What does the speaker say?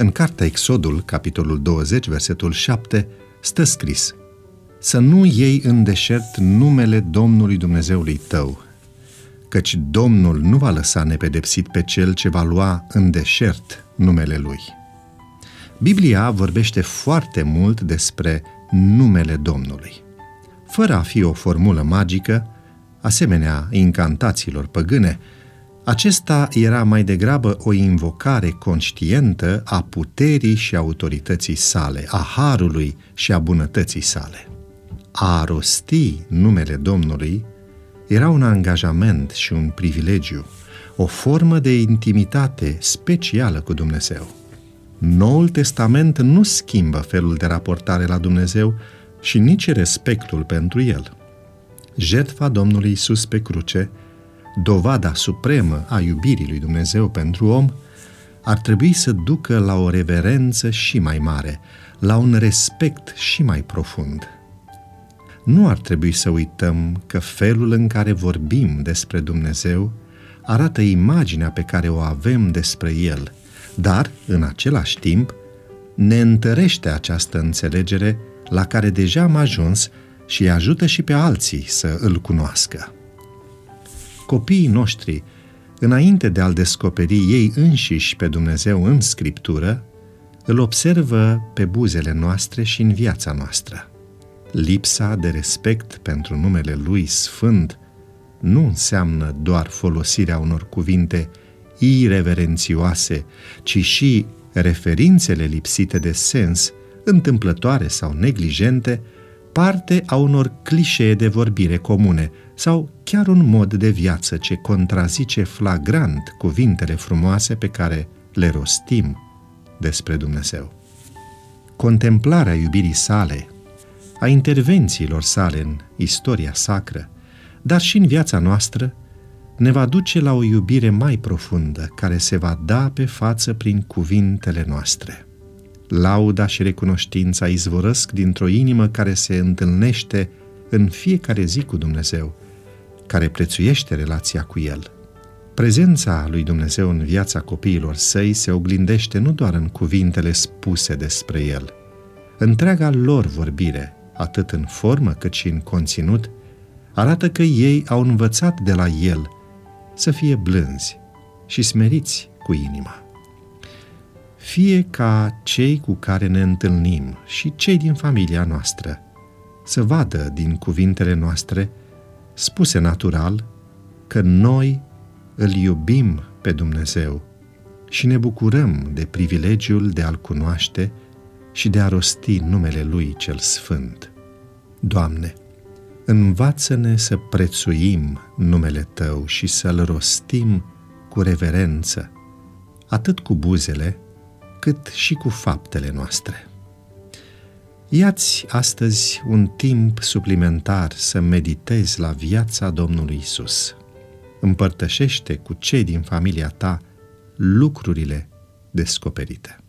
În cartea Exodul, capitolul 20, versetul 7, stă scris Să nu iei în deșert numele Domnului Dumnezeului tău, căci Domnul nu va lăsa nepedepsit pe cel ce va lua în deșert numele Lui. Biblia vorbește foarte mult despre numele Domnului. Fără a fi o formulă magică, asemenea incantațiilor păgâne, acesta era mai degrabă o invocare conștientă a puterii și autorității sale, a harului și a bunătății sale. A rosti numele Domnului era un angajament și un privilegiu, o formă de intimitate specială cu Dumnezeu. Noul Testament nu schimbă felul de raportare la Dumnezeu și nici respectul pentru El. Jertfa Domnului Isus pe cruce, dovada supremă a iubirii lui Dumnezeu pentru om, ar trebui să ducă la o reverență și mai mare, la un respect și mai profund. Nu ar trebui să uităm că felul în care vorbim despre Dumnezeu arată imaginea pe care o avem despre El, dar, în același timp, ne întărește această înțelegere la care deja am ajuns și îi ajută și pe alții să îl cunoască. Copiii noștri, înainte de a-L descoperi ei înșiși pe Dumnezeu în Scriptură, îl observă pe buzele noastre și în viața noastră. Lipsa de respect pentru numele Lui Sfânt nu înseamnă doar folosirea unor cuvinte ireverențioase, ci și referințele lipsite de sens, întâmplătoare sau neglijente, parte a unor clișee de vorbire comune sau chiar un mod de viață ce contrazice flagrant cuvintele frumoase pe care le rostim despre Dumnezeu. Contemplarea iubirii sale, a intervențiilor sale în istoria sacră, dar și în viața noastră, ne va duce la o iubire mai profundă, care se va da pe față prin cuvintele noastre. Lauda și recunoștința izvorăsc dintr-o inimă care se întâlnește în fiecare zi cu Dumnezeu, care prețuiește relația cu El. Prezența lui Dumnezeu în viața copiilor săi se oglindește nu doar în cuvintele spuse despre El. Întreaga lor vorbire, atât în formă cât și în conținut, arată că ei au învățat de la El să fie blânzi și smeriți cu inima. Fie ca cei cu care ne întâlnim și cei din familia noastră să vadă din cuvintele noastre, spuse natural, că noi îl iubim pe Dumnezeu și ne bucurăm de privilegiul de a-L cunoaște și de a rosti numele Lui cel Sfânt. Doamne, învață-ne să prețuim numele Tău și să-L rostim cu reverență, atât cu buzele, cât și cu faptele noastre. Iați astăzi un timp suplimentar să meditezi la viața Domnului Isus. Împărtășește cu cei din familia ta lucrurile descoperite.